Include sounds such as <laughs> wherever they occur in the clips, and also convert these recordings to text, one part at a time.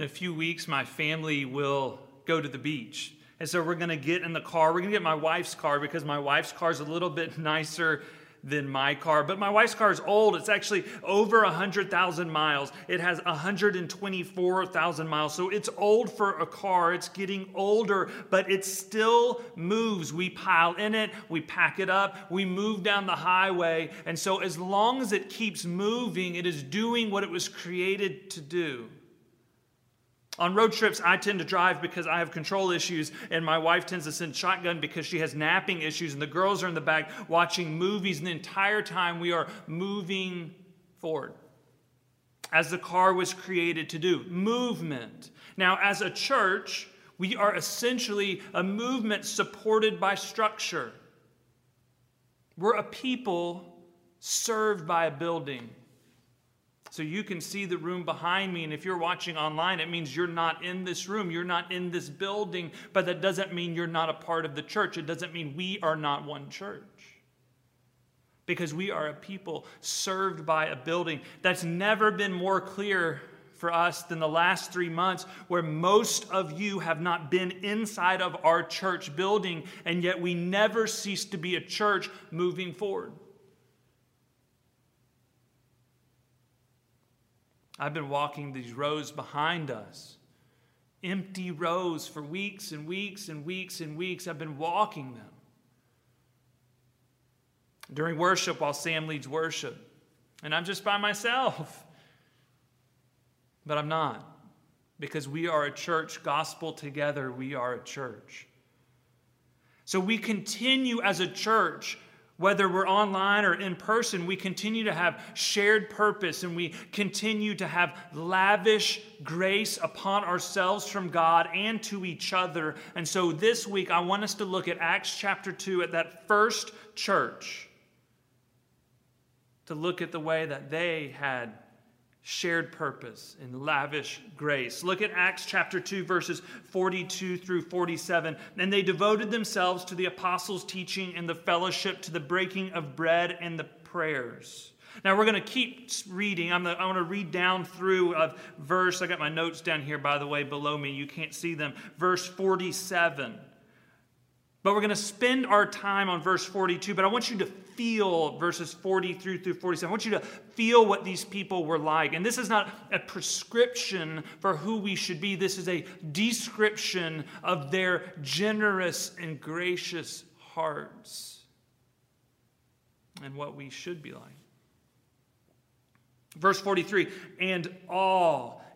in a few weeks, my family will go to the beach. And so we're going to get in the car. We're going to get my wife's car because my wife's car is a little bit <laughs> nicer than my car. But my wife's car is old. It's actually over 100,000 miles. It has 124,000 miles. So it's old for a car. It's getting older, but it still moves. We pile in it, we pack it up, we move down the highway. And so as long as it keeps moving, it is doing what it was created to do. On road trips, I tend to drive because I have control issues, and my wife tends to send shotgun because she has napping issues, and the girls are in the back watching movies, and the entire time we are moving forward. As the car was created to do, movement. Now, as a church, we are essentially a movement supported by structure. We're a people served by a building. So you can see the room behind me. And if you're watching online, it means you're not in this room. You're not in this building. But that doesn't mean you're not a part of the church. It doesn't mean we are not one church. Because we are a people served by a building. That's never been more clear for us than the last three months, where most of you have not been inside of our church building, and yet we never cease to be a church moving forward. I've been walking these rows behind us, empty rows for weeks and weeks and weeks and weeks. I've been walking them. During worship, while Sam leads worship, and I'm just by myself. <laughs> But I'm not, because we are a church, gospel together, we are a church. So we continue as a church whether we're online or in person, we continue to have shared purpose and we continue to have lavish grace upon ourselves from God and to each other. And so this week, I want us to look at Acts chapter 2 at that first church to look at the way that they had shared purpose and lavish grace. Look at Acts chapter 2, verses 42 through 47. And they devoted themselves to the apostles' teaching and the fellowship, to the breaking of bread and the prayers. Now we're going to keep reading. I'm, I want to read down through a verse. I got my notes down here, by the way, below me. You can't see them. Verse 47. But we're going to spend our time on verse 42, but I want you to feel verses 40 through through 47. I want you to feel what these people were like. And this is not a prescription for who we should be. This is a description of their generous and gracious hearts and what we should be like. Verse 43, and all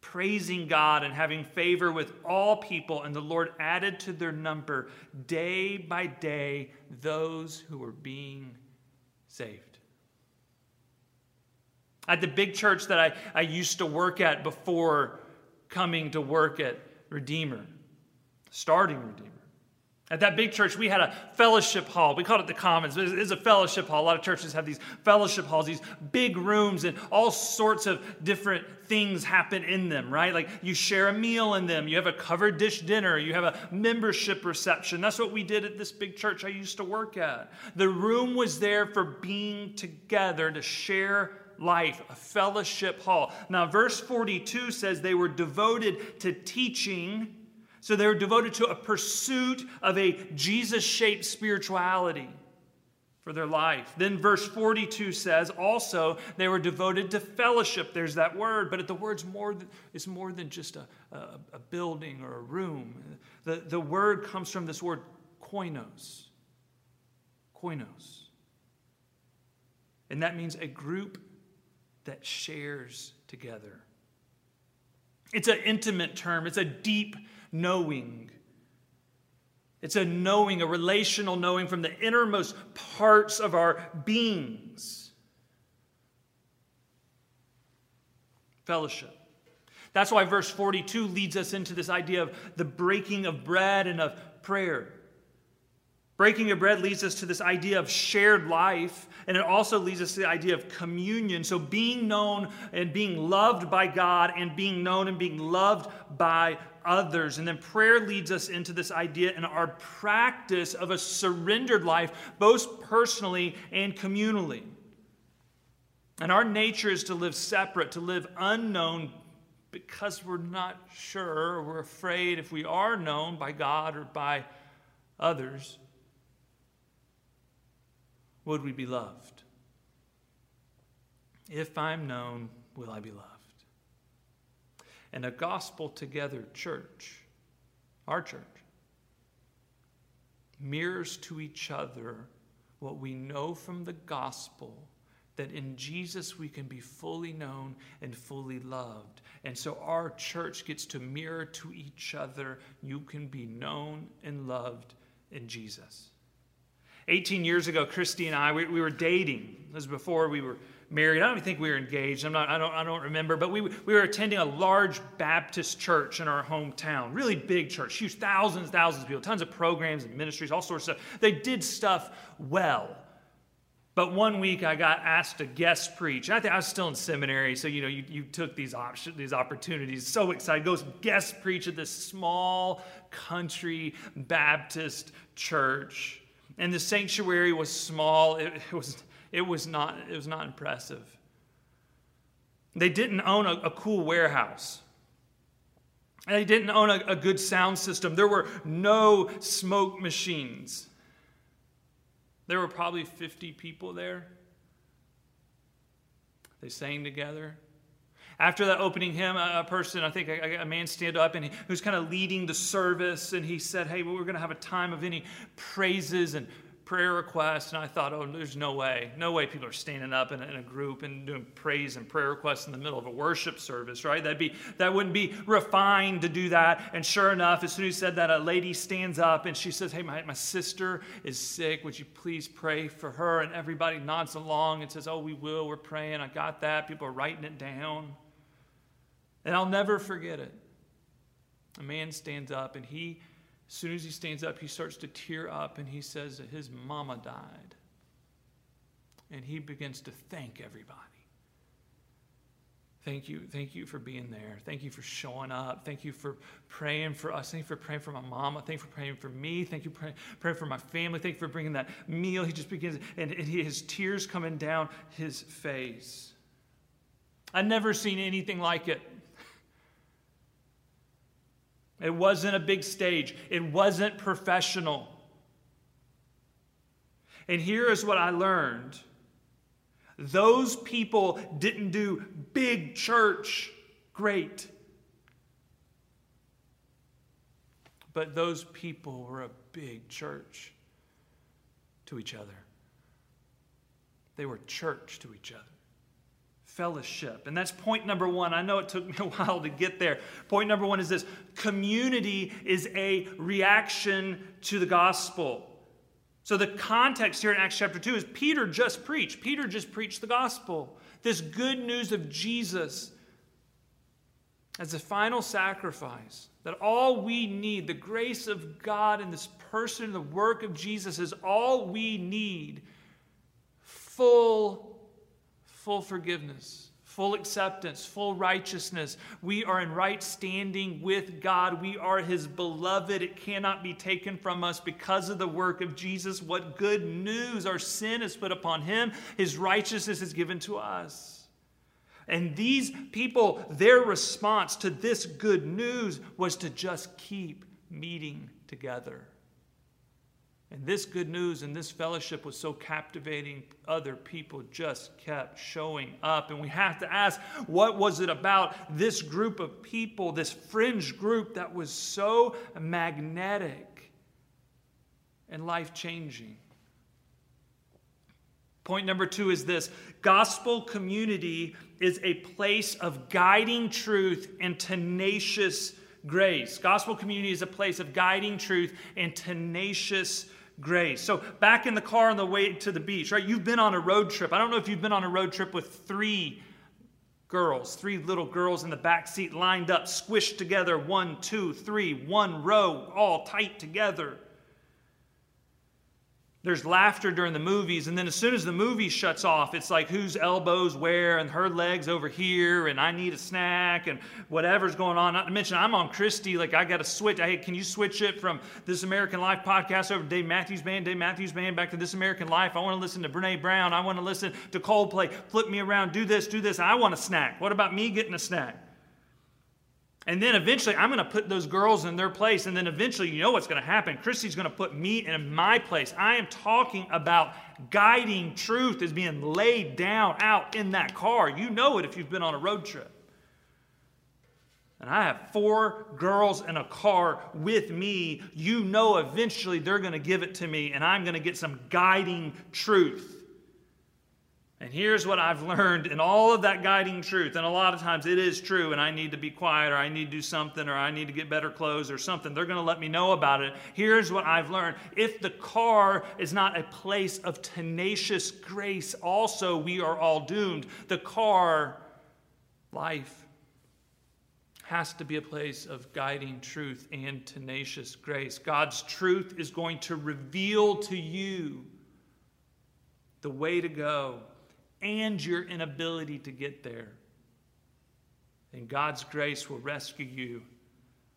praising God and having favor with all people, and the Lord added to their number day by day those who were being saved. At the big church that I, I used to work at before coming to work at Redeemer, starting Redeemer, at that big church, we had a fellowship hall. We called it the Commons. It's a fellowship hall. A lot of churches have these fellowship halls, these big rooms, and all sorts of different things happen in them, right? Like you share a meal in them, you have a covered dish dinner, you have a membership reception. That's what we did at this big church I used to work at. The room was there for being together to share life, a fellowship hall. Now, verse 42 says they were devoted to teaching so they were devoted to a pursuit of a Jesus shaped spirituality for their life. Then verse 42 says also they were devoted to fellowship. There's that word, but the word's more than, it's more than just a, a, a building or a room. The, the word comes from this word koinos. Koinos. And that means a group that shares together. It's an intimate term, it's a deep knowing. It's a knowing, a relational knowing from the innermost parts of our beings. Fellowship. That's why verse 42 leads us into this idea of the breaking of bread and of prayer. Breaking of bread leads us to this idea of shared life, and it also leads us to the idea of communion. So, being known and being loved by God, and being known and being loved by others. And then prayer leads us into this idea and our practice of a surrendered life, both personally and communally. And our nature is to live separate, to live unknown because we're not sure, or we're afraid if we are known by God or by others would we be loved? If I'm known, will I be loved? And a gospel together church, our church, mirrors to each other what we know from the gospel that in Jesus we can be fully known and fully loved. And so our church gets to mirror to each other you can be known and loved in Jesus. 18 years ago, Christy and I, we, we were dating. This was before we were married. I don't even think we were engaged. I'm not, I, don't, I don't remember. But we, we were attending a large Baptist church in our hometown. Really big church, huge, thousands, thousands of people, tons of programs and ministries, all sorts of stuff. They did stuff well. But one week I got asked to guest preach. I think I was still in seminary, so you know, you, you took these options, these opportunities. So excited. Goes guest preach at this small country Baptist church and the sanctuary was small. It, it, was, it, was, not, it was not impressive. They didn't own a, a cool warehouse. They didn't own a, a good sound system. There were no smoke machines. There were probably 50 people there. They sang together. After that opening hymn, a person, I think a, man stand up and he was kind of leading the service and he said, Hey, well, we're going to have a time of any praises and prayer requests. And I thought, oh, there's no way. No way people are standing up in a, in a, group and doing praise and prayer requests in the middle of a worship service, right? That'd be, that wouldn't be refined to do that. And sure enough, as soon as he said that, a lady stands up and she says, hey, my, my sister is sick. Would you please pray for her? And everybody nods along and says, oh, we will. We're praying. I got that. People are writing it down. And I'll never forget it. A man stands up, and he, as soon as he stands up, he starts to tear up, and he says that his mama died. And he begins to thank everybody. Thank you. Thank you for being there. Thank you for showing up. Thank you for praying for us. Thank you for praying for my mama. Thank you for praying for me. Thank you for praying for my family. Thank you for bringing that meal. He just begins, and, and his tears coming down his face. I've never seen anything like it. It wasn't a big stage, it wasn't professional. And here is what I learned those people didn't do big church great. But those people were a big church to each other. They were church to each other fellowship. And that's point number one. I know it took me a <laughs> while to get there. Point number one is this community is a reaction to the gospel. So, the context here in Acts chapter 2 is Peter just preached. Peter just preached the gospel. This good news of Jesus as a final sacrifice. That all we need, the grace of God in this person, the work of Jesus, is all we need. Full full forgiveness, full acceptance, full righteousness. We are in right standing with God. We are His beloved. It cannot be taken from us because of the work of Jesus. What good news! Our sin is put upon Him, His righteousness is given to us. And these people, their response to this good news was to just keep meeting together. And this good news and this fellowship was so captivating, other people just kept showing up. And we have to ask what was it about this group of people, this fringe group that was so magnetic and life changing? Point number two is this gospel community is a place of guiding truth and tenacious grace. Gospel community is a place of guiding truth and tenacious grace. So, back in the car on the way to the beach, right? You've been on a road trip. I don't know if you've been on a road trip with three girls, three little girls in the back seat lined up, squished together, one, two, three, one row, all tight together. There's laughter during the movies, and then as soon as the movie shuts off, it's like whose elbows where and her legs over here, and I need a snack and whatever's going on. Not to mention, I'm on Christy, like I got to switch. Hey, can you switch it from This American Life podcast over to Dave Matthews Band, Dave Matthews Band back to This American Life? I want to listen to Brene Brown. I want to listen to Coldplay. Flip me around, do this, do this. I want a snack. What about me getting a snack? And then eventually, I'm going to put those girls in their place. And then eventually, you know what's going to happen. Christy's going to put me in my place. I am talking about guiding truth is being laid down out in that car. You know it if you've been on a road trip. And I have four girls in a car with me. You know eventually they're going to give it to me, and I'm going to get some guiding truth. And here's what I've learned in all of that guiding truth. And a lot of times it is true, and I need to be quiet, or I need to do something, or I need to get better clothes, or something. They're going to let me know about it. Here's what I've learned if the car is not a place of tenacious grace, also we are all doomed. The car, life, has to be a place of guiding truth and tenacious grace. God's truth is going to reveal to you the way to go and your inability to get there. And God's grace will rescue you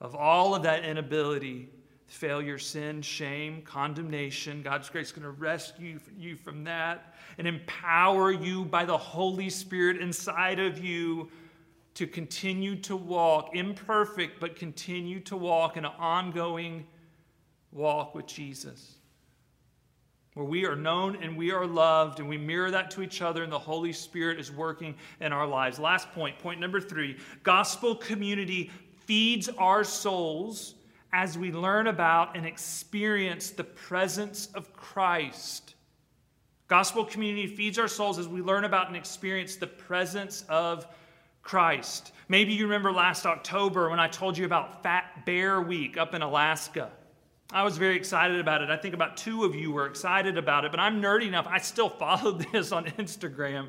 of all of that inability, failure, sin, shame, condemnation. God's grace is going to rescue you from that and empower you by the Holy Spirit inside of you to continue to walk, imperfect, but continue to walk in an ongoing walk with Jesus where we are known and we are loved, and we mirror that to each other, and the Holy Spirit is working in our lives. Last point, point number three gospel community feeds our souls as we learn about and experience the presence of Christ. Gospel community feeds our souls as we learn about and experience the presence of Christ. Maybe you remember last October when I told you about Fat Bear Week up in Alaska. I was very excited about it. I think about two of you were excited about it, but I'm nerdy enough. I still follow <laughs> this on Instagram.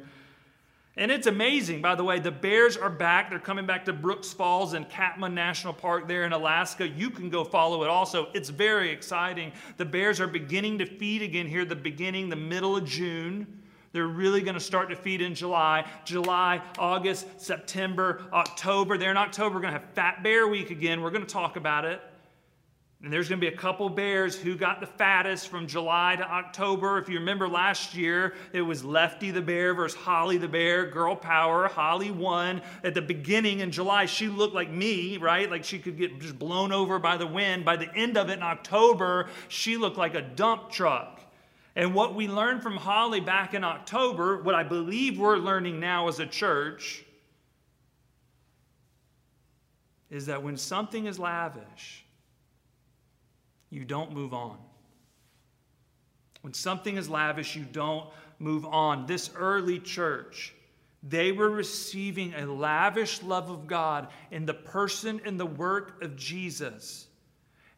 And it's amazing, by the way. The bears are back. They're coming back to Brooks Falls and Katmai National Park there in Alaska. You can go follow it also. It's very exciting. The bears are beginning to feed again here, the beginning, the middle of June. They're really going to start to feed in July. July, August, September, October. There in October, we're going to have Fat Bear Week again. We're going to talk about it. And there's going to be a couple bears who got the fattest from July to October. If you remember last year, it was Lefty the bear versus Holly the bear, girl power. Holly won. At the beginning in July, she looked like me, right? Like she could get just blown over by the wind. By the end of it in October, she looked like a dump truck. And what we learned from Holly back in October, what I believe we're learning now as a church, is that when something is lavish, you don't move on. When something is lavish, you don't move on. This early church, they were receiving a lavish love of God in the person and the work of Jesus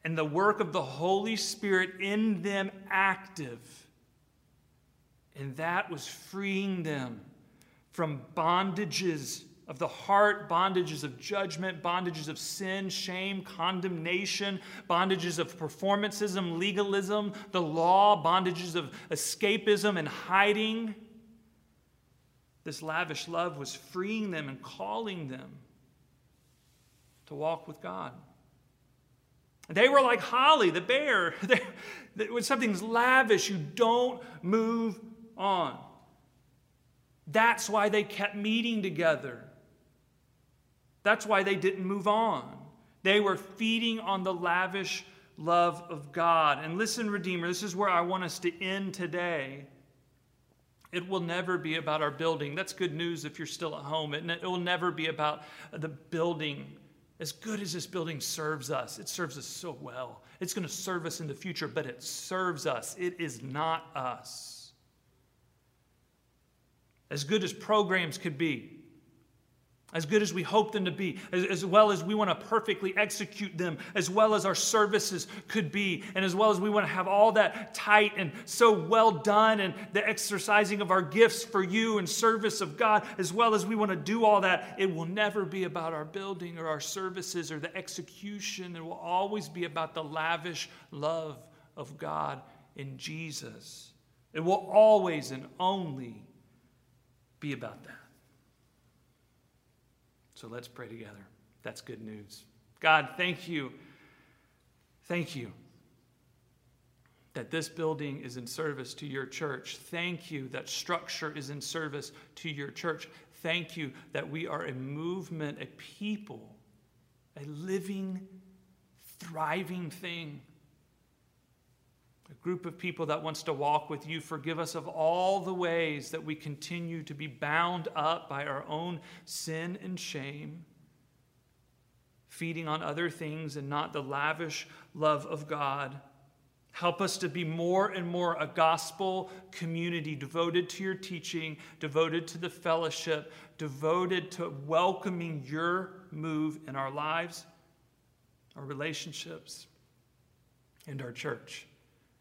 and the work of the Holy Spirit in them active. And that was freeing them from bondages of the heart, bondages of judgment, bondages of sin, shame, condemnation, bondages of performancism, legalism, the law, bondages of escapism and hiding. This lavish love was freeing them and calling them to walk with God. They were like Holly, the bear. <laughs> when something's lavish, you don't move on. That's why they kept meeting together. That's why they didn't move on. They were feeding on the lavish love of God. And listen, Redeemer, this is where I want us to end today. It will never be about our building. That's good news if you're still at home. It, it will never be about the building. As good as this building serves us, it serves us so well. It's going to serve us in the future, but it serves us. It is not us. As good as programs could be, as good as we hope them to be, as, as, well as we want to perfectly execute them, as well as our services could be, and as well as we want to have all that tight and so well done, and the exercising of our gifts for you and service of God, as well as we want to do all that, it will never be about our building or our services or the execution. It will always be about the lavish love of God in Jesus. It will always and only be about that. So let's pray together. That's good news. God, thank you. Thank you that this building is in service to your church. Thank you that structure is in service to your church. Thank you that we are a movement, a people, a living, thriving thing a group of people that wants to walk with you. Forgive us of all the ways that we continue to be bound up by our own sin and shame, feeding on other things and not the lavish love of God. Help us to be more and more a gospel community devoted to your teaching, devoted to the fellowship, devoted to welcoming your move in our lives, our relationships, and our church.